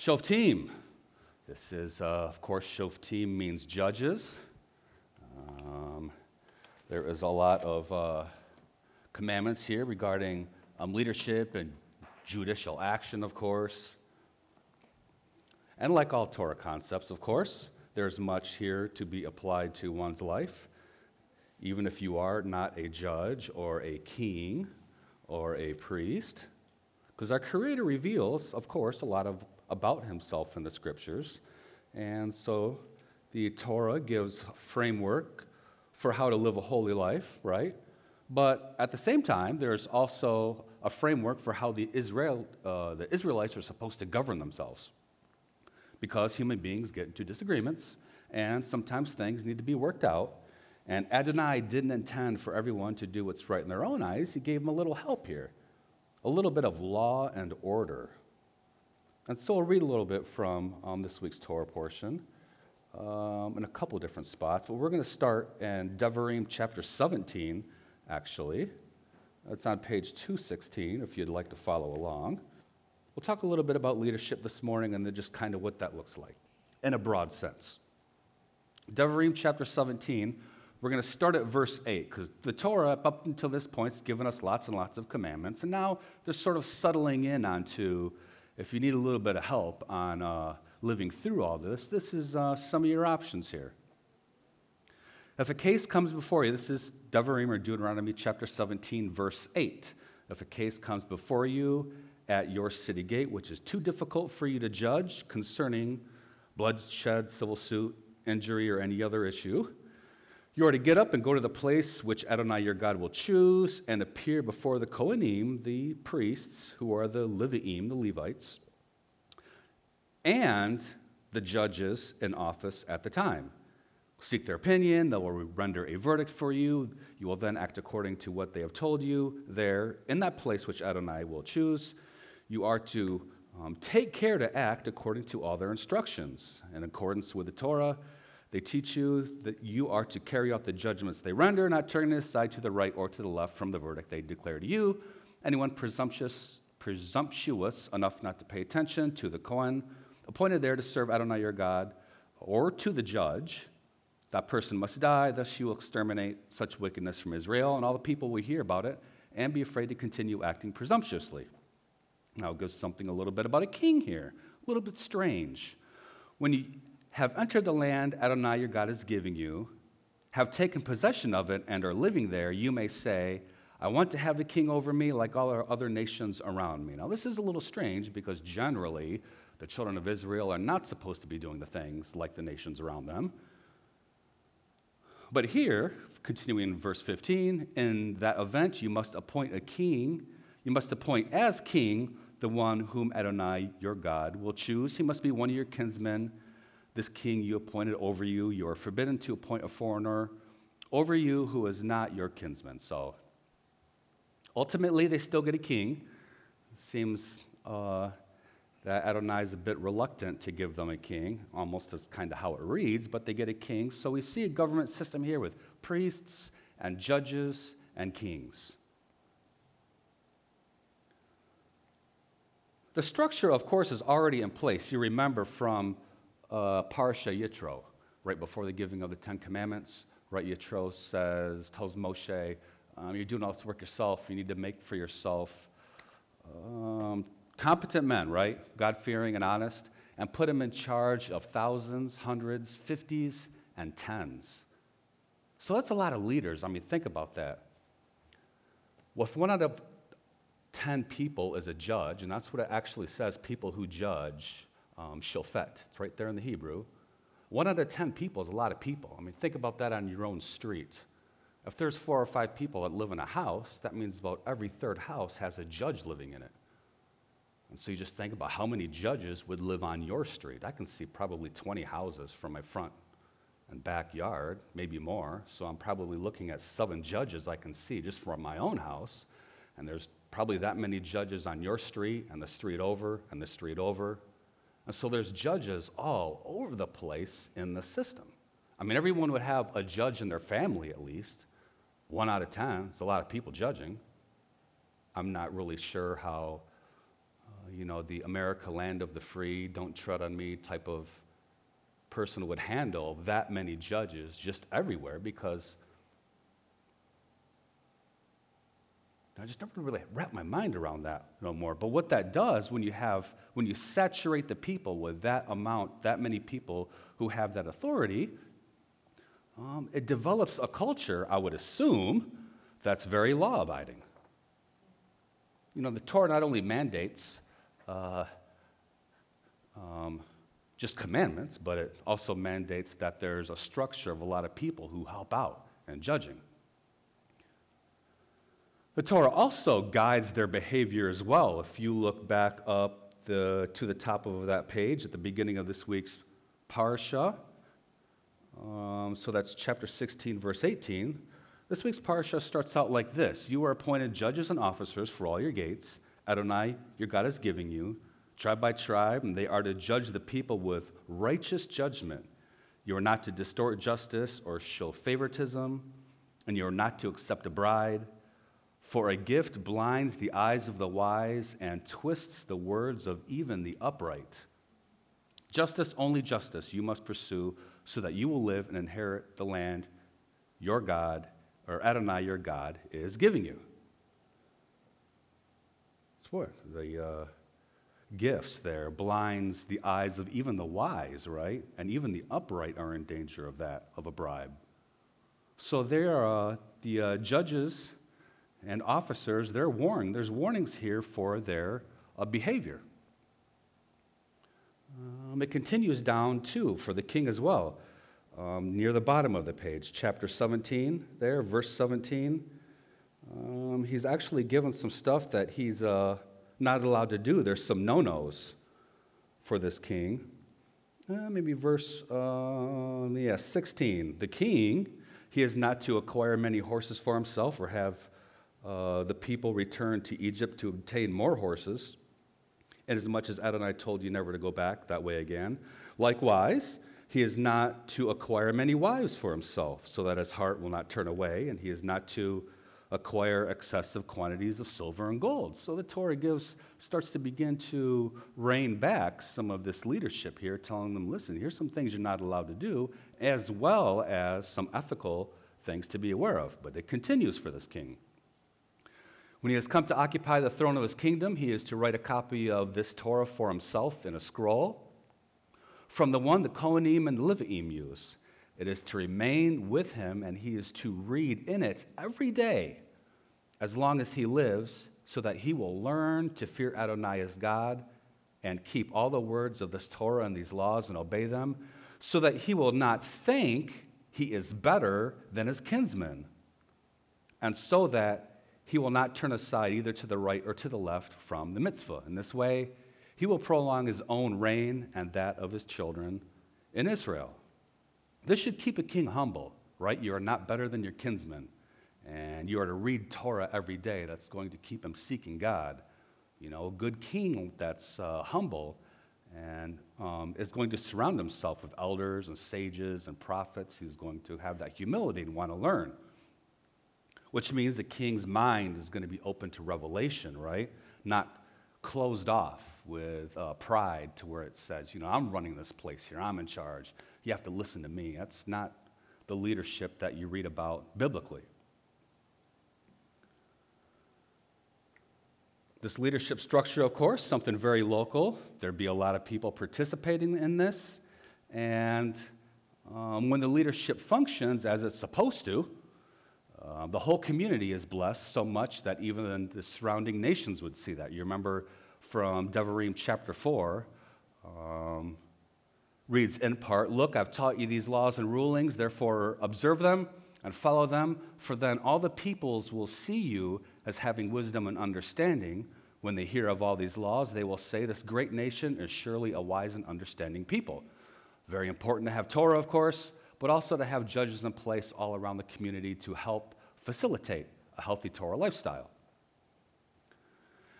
Shoftim. This is, uh, of course, Shoftim means judges. Um, there is a lot of uh, commandments here regarding um, leadership and judicial action, of course. And like all Torah concepts, of course, there's much here to be applied to one's life, even if you are not a judge or a king or a priest. Because our Creator reveals, of course, a lot of about himself in the scriptures. And so the Torah gives framework for how to live a holy life, right? But at the same time, there's also a framework for how the, Israel, uh, the Israelites are supposed to govern themselves. Because human beings get into disagreements, and sometimes things need to be worked out. And Adonai didn't intend for everyone to do what's right in their own eyes. He gave them a little help here, a little bit of law and order. And so I'll read a little bit from um, this week's Torah portion um, in a couple different spots. But we're going to start in Devarim chapter 17, actually. It's on page 216 if you'd like to follow along. We'll talk a little bit about leadership this morning and then just kind of what that looks like in a broad sense. Devarim chapter 17, we're going to start at verse 8 because the Torah, up until this point, has given us lots and lots of commandments. And now they're sort of settling in onto if you need a little bit of help on uh, living through all this, this is uh, some of your options here. If a case comes before you, this is Devarim or Deuteronomy chapter 17, verse 8. If a case comes before you at your city gate, which is too difficult for you to judge concerning bloodshed, civil suit, injury, or any other issue, you are to get up and go to the place which Adonai your God will choose and appear before the Kohanim, the priests, who are the Leviim, the Levites, and the judges in office at the time. Seek their opinion, they will render a verdict for you. You will then act according to what they have told you there in that place which Adonai will choose. You are to um, take care to act according to all their instructions in accordance with the Torah they teach you that you are to carry out the judgments they render, not turning aside to the right or to the left from the verdict they declare to you. Anyone presumptuous, presumptuous enough not to pay attention to the Kohen appointed there to serve Adonai your God or to the judge, that person must die, thus you will exterminate such wickedness from Israel, and all the people will hear about it and be afraid to continue acting presumptuously. Now, it gives something a little bit about a king here, a little bit strange. When you have entered the land Adonai your God is giving you, have taken possession of it, and are living there, you may say, I want to have a king over me like all our other nations around me. Now, this is a little strange because generally the children of Israel are not supposed to be doing the things like the nations around them. But here, continuing in verse 15, in that event you must appoint a king. You must appoint as king the one whom Adonai your God will choose. He must be one of your kinsmen this king you appointed over you. You are forbidden to appoint a foreigner over you who is not your kinsman. So ultimately, they still get a king. It seems uh, that Adonai is a bit reluctant to give them a king, almost as kind of how it reads, but they get a king. So we see a government system here with priests and judges and kings. The structure, of course, is already in place. You remember from uh, Parsha Yitro, right before the giving of the Ten Commandments. Right, Yitro says, tells Moshe, um, you're doing all this work yourself. You need to make for yourself um, competent men, right? God fearing and honest, and put them in charge of thousands, hundreds, fifties, and tens. So that's a lot of leaders. I mean, think about that. Well, if one out of 10 people is a judge, and that's what it actually says people who judge, um, shofet. It's right there in the Hebrew. One out of 10 people is a lot of people. I mean, think about that on your own street. If there's four or five people that live in a house, that means about every third house has a judge living in it. And so you just think about how many judges would live on your street. I can see probably 20 houses from my front and backyard, maybe more. So I'm probably looking at seven judges I can see just from my own house. And there's probably that many judges on your street and the street over and the street over and so there's judges all over the place in the system. I mean, everyone would have a judge in their family at least. One out of 10. It's a lot of people judging. I'm not really sure how uh, you know, the America land of the free, don't tread on me type of person would handle that many judges just everywhere because I just never really wrapped my mind around that no more. But what that does when you have, when you saturate the people with that amount, that many people who have that authority, um, it develops a culture, I would assume, that's very law abiding. You know, the Torah not only mandates uh, um, just commandments, but it also mandates that there's a structure of a lot of people who help out and judging. The Torah also guides their behavior as well. If you look back up the, to the top of that page at the beginning of this week's parsha, um, so that's chapter 16, verse 18. This week's parsha starts out like this You are appointed judges and officers for all your gates. Adonai, your God, is giving you, tribe by tribe, and they are to judge the people with righteous judgment. You are not to distort justice or show favoritism, and you are not to accept a bride for a gift blinds the eyes of the wise and twists the words of even the upright. Justice, only justice, you must pursue so that you will live and inherit the land your God, or Adonai, your God, is giving you. It's what? The uh, gifts there blinds the eyes of even the wise, right? And even the upright are in danger of that, of a bribe. So there are uh, the uh, judges and officers, they're warned. There's warnings here for their uh, behavior. Um, it continues down too for the king as well, um, near the bottom of the page, chapter 17, there, verse 17. Um, he's actually given some stuff that he's uh, not allowed to do. There's some no nos for this king. Uh, maybe verse uh, yeah, 16. The king, he is not to acquire many horses for himself or have uh, the people returned to Egypt to obtain more horses, inasmuch as much as Adonai told you never to go back that way again. Likewise, he is not to acquire many wives for himself, so that his heart will not turn away, and he is not to acquire excessive quantities of silver and gold. So the Torah gives, starts to begin to rein back some of this leadership here, telling them, listen, here's some things you're not allowed to do, as well as some ethical things to be aware of. But it continues for this king. When he has come to occupy the throne of his kingdom, he is to write a copy of this Torah for himself in a scroll. From the one the Kohanim and Leviim use, it is to remain with him, and he is to read in it every day as long as he lives, so that he will learn to fear Adonai as God and keep all the words of this Torah and these laws and obey them, so that he will not think he is better than his kinsmen, and so that he will not turn aside either to the right or to the left from the mitzvah. In this way, he will prolong his own reign and that of his children in Israel. This should keep a king humble, right? You are not better than your kinsmen. And you are to read Torah every day. That's going to keep him seeking God. You know, a good king that's uh, humble and um, is going to surround himself with elders and sages and prophets. He's going to have that humility and want to learn which means the king's mind is going to be open to revelation, right? Not closed off with uh, pride to where it says, you know, I'm running this place here, I'm in charge. You have to listen to me. That's not the leadership that you read about biblically. This leadership structure, of course, something very local. There'd be a lot of people participating in this. And um, when the leadership functions as it's supposed to, uh, the whole community is blessed so much that even the surrounding nations would see that. You remember from Devarim chapter 4, um, reads in part Look, I've taught you these laws and rulings, therefore observe them and follow them, for then all the peoples will see you as having wisdom and understanding. When they hear of all these laws, they will say, This great nation is surely a wise and understanding people. Very important to have Torah, of course, but also to have judges in place all around the community to help facilitate a healthy Torah lifestyle.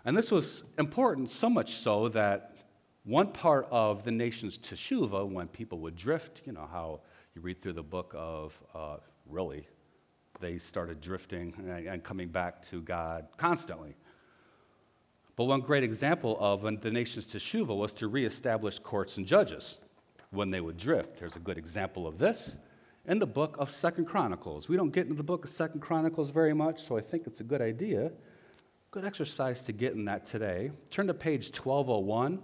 And this was important so much so that one part of the nation's teshuva, when people would drift, you know how you read through the book of, uh, really, they started drifting and coming back to God constantly. But one great example of the nation's teshuva was to reestablish courts and judges when they would drift. There's a good example of this in the book of Second Chronicles. We don't get into the book of Second Chronicles very much, so I think it's a good idea. Good exercise to get in that today. Turn to page 1201.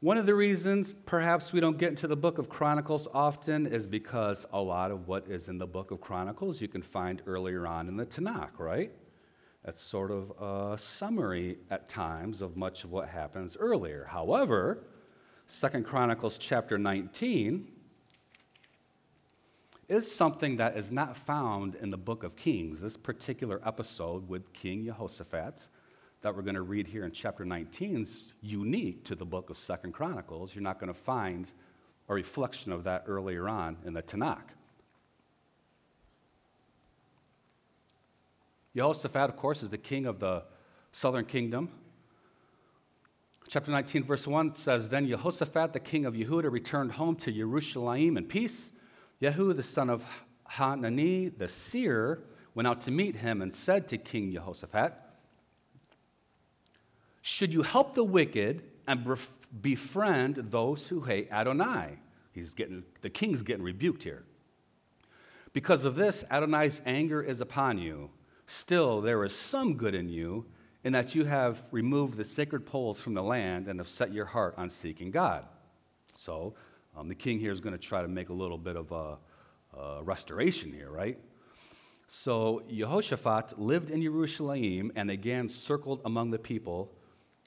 One of the reasons perhaps we don't get into the book of Chronicles often is because a lot of what is in the book of Chronicles you can find earlier on in the Tanakh, right? That's sort of a summary at times of much of what happens earlier. However, Second Chronicles chapter 19 is something that is not found in the book of Kings. This particular episode with King Jehoshaphat that we're going to read here in chapter 19 is unique to the book of Second Chronicles. You're not going to find a reflection of that earlier on in the Tanakh. Jehoshaphat, of course, is the king of the southern kingdom. Chapter 19, verse 1 says Then Jehoshaphat, the king of Yehuda, returned home to Jerusalem in peace Jehu, the son of Hanani, the seer, went out to meet him and said to King Jehoshaphat, Should you help the wicked and befriend those who hate Adonai? He's getting, the king's getting rebuked here. Because of this, Adonai's anger is upon you. Still, there is some good in you, in that you have removed the sacred poles from the land and have set your heart on seeking God. So, um, the king here is going to try to make a little bit of a, a restoration here, right? So Jehoshaphat lived in Jerusalem and again circled among the people,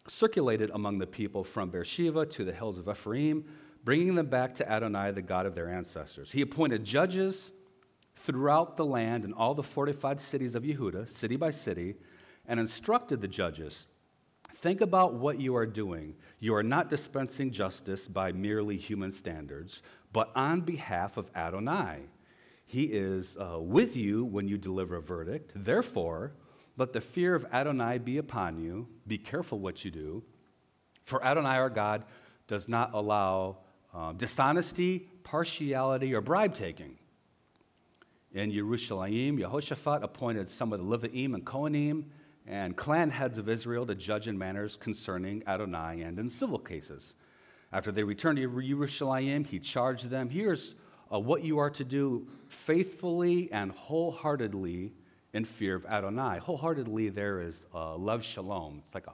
circulated among the people from Beersheba to the hills of Ephraim, bringing them back to Adonai, the God of their ancestors. He appointed judges throughout the land and all the fortified cities of Yehuda, city by city, and instructed the judges Think about what you are doing. You are not dispensing justice by merely human standards, but on behalf of Adonai. He is uh, with you when you deliver a verdict. Therefore, let the fear of Adonai be upon you. Be careful what you do. For Adonai our God does not allow uh, dishonesty, partiality, or bribe taking. In Yerushalayim, Yehoshaphat appointed some of the Leviim and Kohanim and clan heads of Israel to judge in matters concerning Adonai and in civil cases. After they returned to Jerusalem, he charged them here's uh, what you are to do faithfully and wholeheartedly in fear of Adonai. Wholeheartedly, there is uh, love shalom. It's like a,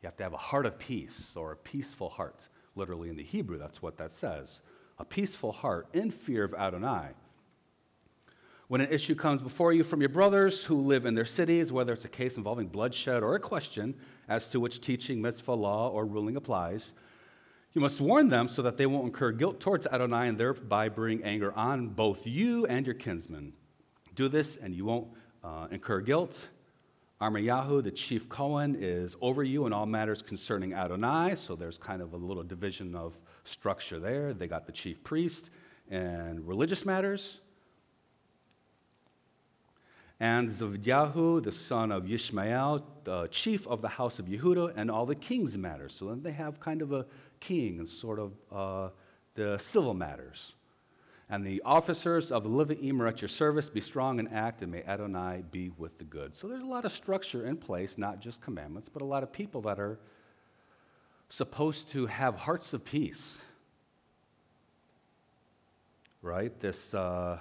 you have to have a heart of peace or a peaceful heart. Literally in the Hebrew, that's what that says. A peaceful heart in fear of Adonai. When an issue comes before you from your brothers who live in their cities, whether it's a case involving bloodshed or a question as to which teaching, mitzvah, law, or ruling applies, you must warn them so that they won't incur guilt towards Adonai and thereby bring anger on both you and your kinsmen. Do this and you won't uh, incur guilt. Amaryahu, the chief Cohen, is over you in all matters concerning Adonai, so there's kind of a little division of structure there. They got the chief priest and religious matters and Zavdiyahu, the son of Yishmael, the chief of the house of Yehuda, and all the king's matters. So then they have kind of a king and sort of uh, the civil matters. And the officers of Levi'im are at your service. Be strong and act, and may Adonai be with the good. So there's a lot of structure in place, not just commandments, but a lot of people that are supposed to have hearts of peace. Right? This. Uh,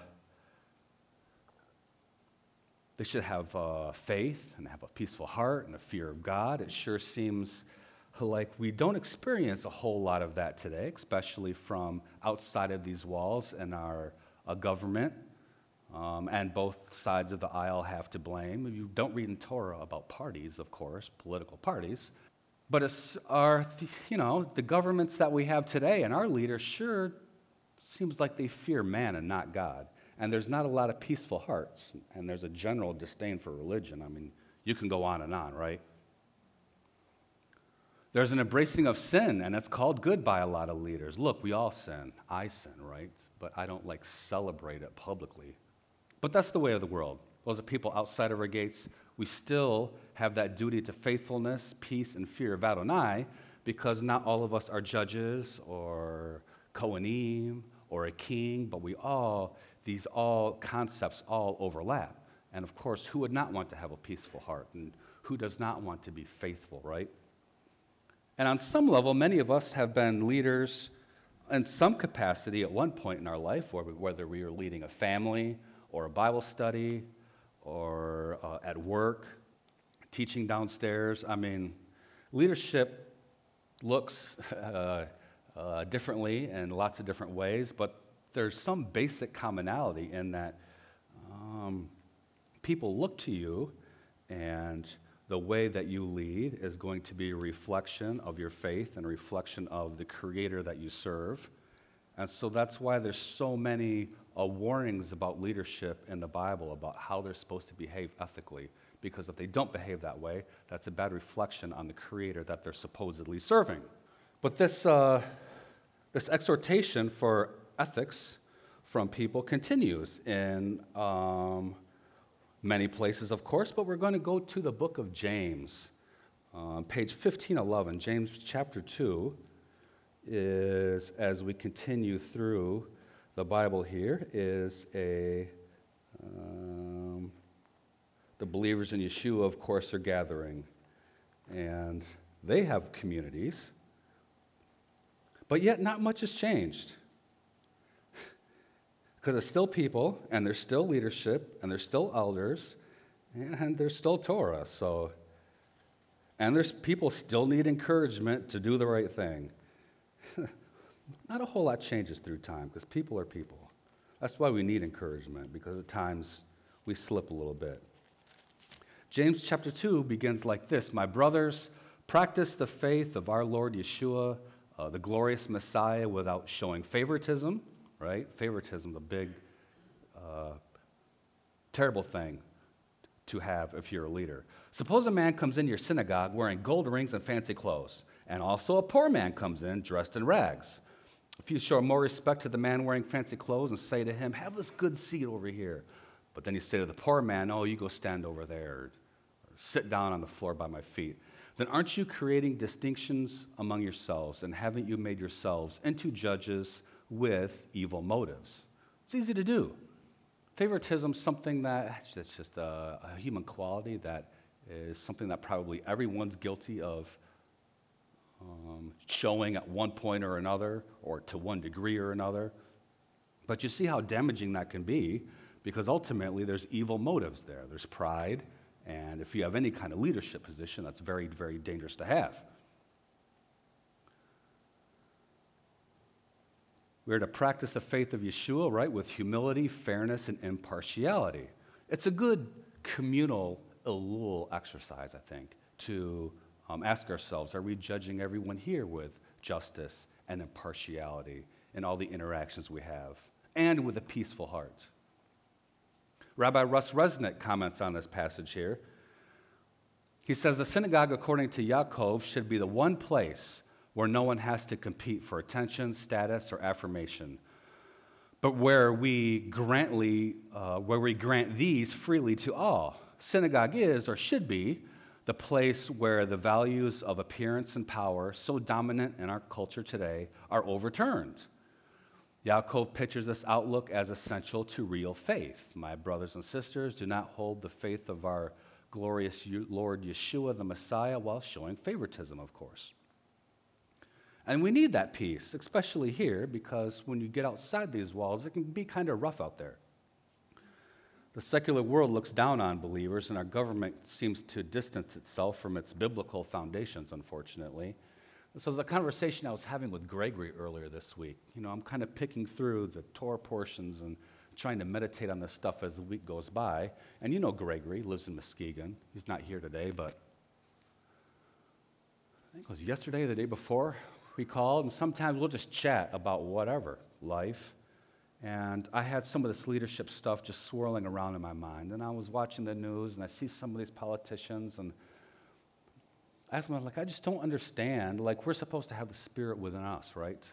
they should have uh, faith and have a peaceful heart and a fear of God. It sure seems like we don't experience a whole lot of that today, especially from outside of these walls and our uh, government. Um, and both sides of the aisle have to blame. You don't read in Torah about parties, of course, political parties. But it's our, you know, the governments that we have today and our leaders sure seems like they fear man and not God and there's not a lot of peaceful hearts, and there's a general disdain for religion. I mean, you can go on and on, right? There's an embracing of sin, and it's called good by a lot of leaders. Look, we all sin. I sin, right? But I don't like celebrate it publicly. But that's the way of the world. Those are people outside of our gates. We still have that duty to faithfulness, peace, and fear of Adonai because not all of us are judges or Kohanim or a king, but we all these all concepts all overlap. And of course, who would not want to have a peaceful heart? And who does not want to be faithful, right? And on some level, many of us have been leaders in some capacity at one point in our life, whether we were leading a family or a Bible study or uh, at work, teaching downstairs. I mean, leadership looks uh, uh, differently in lots of different ways, but there's some basic commonality in that um, people look to you and the way that you lead is going to be a reflection of your faith and a reflection of the creator that you serve. And so that's why there's so many uh, warnings about leadership in the Bible about how they're supposed to behave ethically. Because if they don't behave that way, that's a bad reflection on the creator that they're supposedly serving. But this, uh, this exhortation for ethics from people continues in um, many places, of course, but we're going to go to the book of James. Uh, page 1511, James chapter 2 is, as we continue through the Bible here, is a, um, the believers in Yeshua, of course, are gathering. And they have communities, but yet not much has changed. Because it's still people, and there's still leadership, and there's still elders, and there's still Torah. So, and there's people still need encouragement to do the right thing. Not a whole lot changes through time because people are people. That's why we need encouragement because at times we slip a little bit. James chapter 2 begins like this My brothers, practice the faith of our Lord Yeshua, uh, the glorious Messiah, without showing favoritism right? Favoritism, the big, uh, terrible thing to have if you're a leader. Suppose a man comes into your synagogue wearing gold rings and fancy clothes, and also a poor man comes in dressed in rags. If you show more respect to the man wearing fancy clothes and say to him, Have this good seat over here, but then you say to the poor man, Oh, you go stand over there, or sit down on the floor by my feet, then aren't you creating distinctions among yourselves, and haven't you made yourselves into judges with evil motives. It's easy to do. Favoritism is something that it's just a, a human quality that is something that probably everyone's guilty of um, showing at one point or another, or to one degree or another. But you see how damaging that can be because ultimately there's evil motives there. There's pride, and if you have any kind of leadership position, that's very, very dangerous to have. We're to practice the faith of Yeshua, right, with humility, fairness, and impartiality. It's a good communal Elul exercise, I think, to um, ask ourselves are we judging everyone here with justice and impartiality in all the interactions we have, and with a peaceful heart? Rabbi Russ Resnik comments on this passage here. He says the synagogue, according to Yaakov, should be the one place where no one has to compete for attention, status, or affirmation, but where we, grantly, uh, where we grant these freely to all. Synagogue is, or should be, the place where the values of appearance and power, so dominant in our culture today, are overturned. Yaakov pictures this outlook as essential to real faith. My brothers and sisters, do not hold the faith of our glorious Lord Yeshua the Messiah while showing favoritism, of course. And we need that peace, especially here, because when you get outside these walls, it can be kind of rough out there. The secular world looks down on believers, and our government seems to distance itself from its biblical foundations, unfortunately. This was a conversation I was having with Gregory earlier this week. You know, I'm kind of picking through the Torah portions and trying to meditate on this stuff as the week goes by. And you know Gregory lives in Muskegon. He's not here today, but I think it was yesterday, the day before, we called, and sometimes we'll just chat about whatever, life. And I had some of this leadership stuff just swirling around in my mind. And I was watching the news, and I see some of these politicians, and I asked them, like, I just don't understand. Like, we're supposed to have the Spirit within us, right?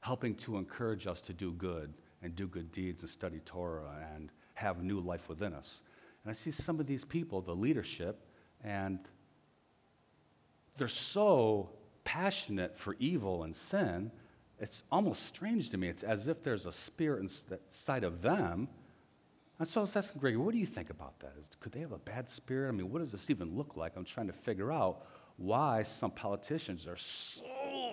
Helping to encourage us to do good and do good deeds and study Torah and have new life within us. And I see some of these people, the leadership, and they're so passionate for evil and sin, it's almost strange to me. It's as if there's a spirit inside of them And so I was asking Gregory, what do you think about that? could they have a bad spirit? I mean, what does this even look like? I'm trying to figure out why some politicians are so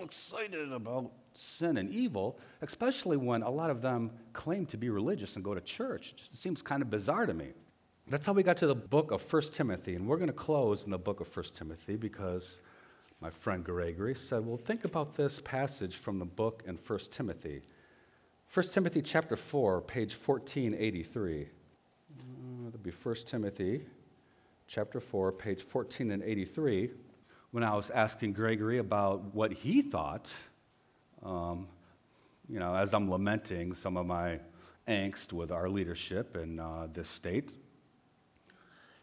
excited about sin and evil, especially when a lot of them claim to be religious and go to church. It just seems kind of bizarre to me. That's how we got to the book of 1 Timothy. And we're going to close in the book of 1 Timothy because my friend Gregory said, well, think about this passage from the book in 1 Timothy. 1 Timothy chapter 4, page 1483. Uh, that'll be 1 Timothy chapter 4, page 14 and 83. When I was asking Gregory about what he thought, um, you know, as I'm lamenting some of my angst with our leadership in uh, this state,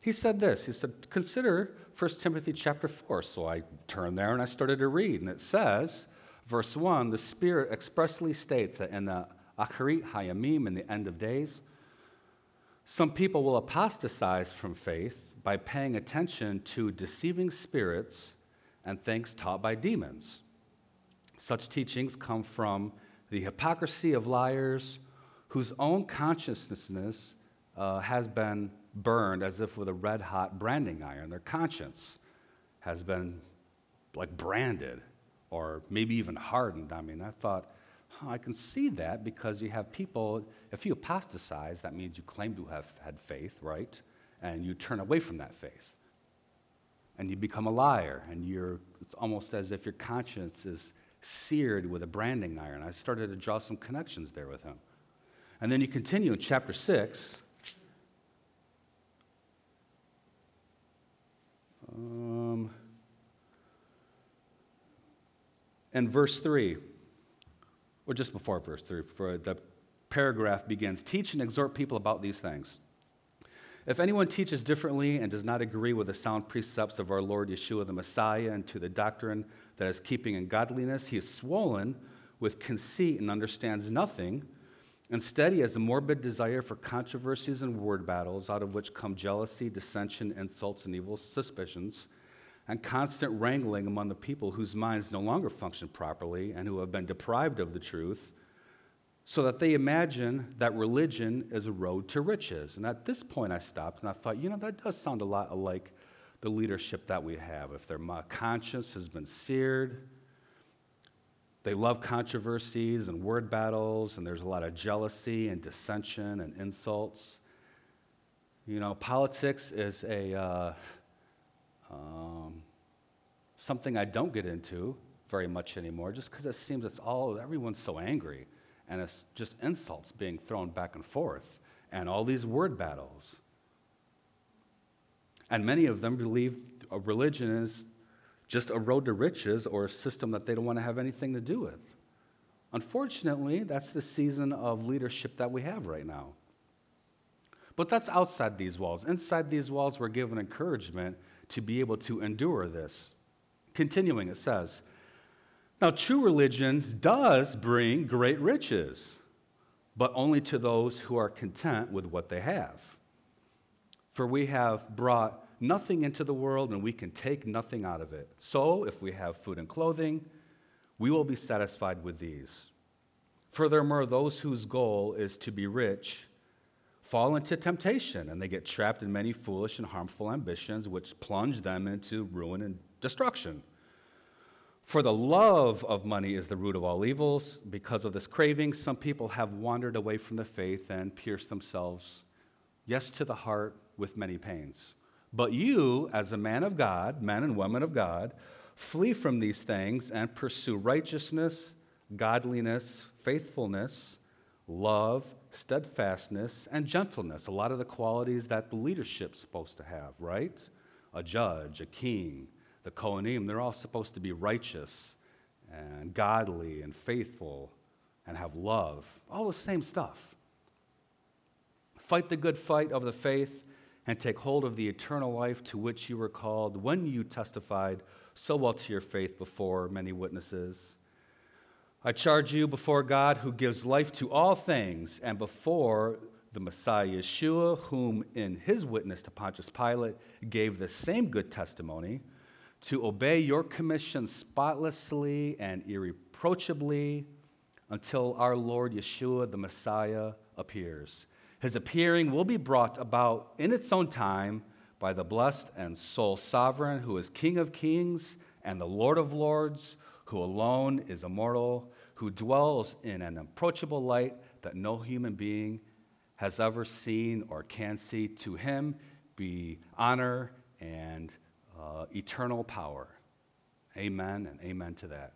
he said this. He said, Consider 1 Timothy chapter 4. So I turned there and I started to read, and it says, verse 1 the Spirit expressly states that in the Acharit Hayamim, in the end of days. Some people will apostatize from faith by paying attention to deceiving spirits and things taught by demons. Such teachings come from the hypocrisy of liars whose own consciousness uh, has been burned as if with a red hot branding iron. Their conscience has been like branded or maybe even hardened. I mean, I thought, I can see that because you have people, if you apostatize, that means you claim to have had faith, right? And you turn away from that faith. And you become a liar, and you're, it's almost as if your conscience is seared with a branding iron. I started to draw some connections there with him. And then you continue in chapter 6. Um, and verse 3 or just before verse 3, for the paragraph begins Teach and exhort people about these things. If anyone teaches differently and does not agree with the sound precepts of our Lord Yeshua the Messiah and to the doctrine that is keeping in godliness, he is swollen with conceit and understands nothing. Instead, he has a morbid desire for controversies and word battles, out of which come jealousy, dissension, insults, and evil suspicions and constant wrangling among the people whose minds no longer function properly and who have been deprived of the truth, so that they imagine that religion is a road to riches. And at this point, I stopped and I thought, you know, that does sound a lot like the leadership that we have. If their conscience has been seared, they love controversies and word battles, and there's a lot of jealousy and dissension and insults. You know, politics is a. Uh, um, something I don't get into very much anymore, just because it seems it's all, everyone's so angry, and it's just insults being thrown back and forth, and all these word battles. And many of them believe a religion is just a road to riches or a system that they don't want to have anything to do with. Unfortunately, that's the season of leadership that we have right now. But that's outside these walls. Inside these walls, we're given encouragement to be able to endure this. Continuing, it says, Now, true religion does bring great riches, but only to those who are content with what they have. For we have brought nothing into the world and we can take nothing out of it. So, if we have food and clothing, we will be satisfied with these. Furthermore, those whose goal is to be rich fall into temptation and they get trapped in many foolish and harmful ambitions, which plunge them into ruin and destruction. For the love of money is the root of all evils. Because of this craving, some people have wandered away from the faith and pierced themselves, yes, to the heart with many pains. But you, as a man of God, men and women of God, flee from these things and pursue righteousness, godliness, faithfulness, love, steadfastness, and gentleness. A lot of the qualities that the leadership's supposed to have, right? A judge, a king, the Kohanim, they're all supposed to be righteous and godly and faithful and have love. All the same stuff. Fight the good fight of the faith and take hold of the eternal life to which you were called when you testified so well to your faith before many witnesses. I charge you before God who gives life to all things and before the Messiah Yeshua, whom in his witness to Pontius Pilate gave the same good testimony, to obey your commission spotlessly and irreproachably until our Lord Yeshua the Messiah appears. His appearing will be brought about in its own time by the blessed and sole sovereign, who is King of kings and the Lord of lords, who alone is immortal, who dwells in an approachable light that no human being has ever seen or can see. To him be honor and uh, eternal power. Amen and amen to that.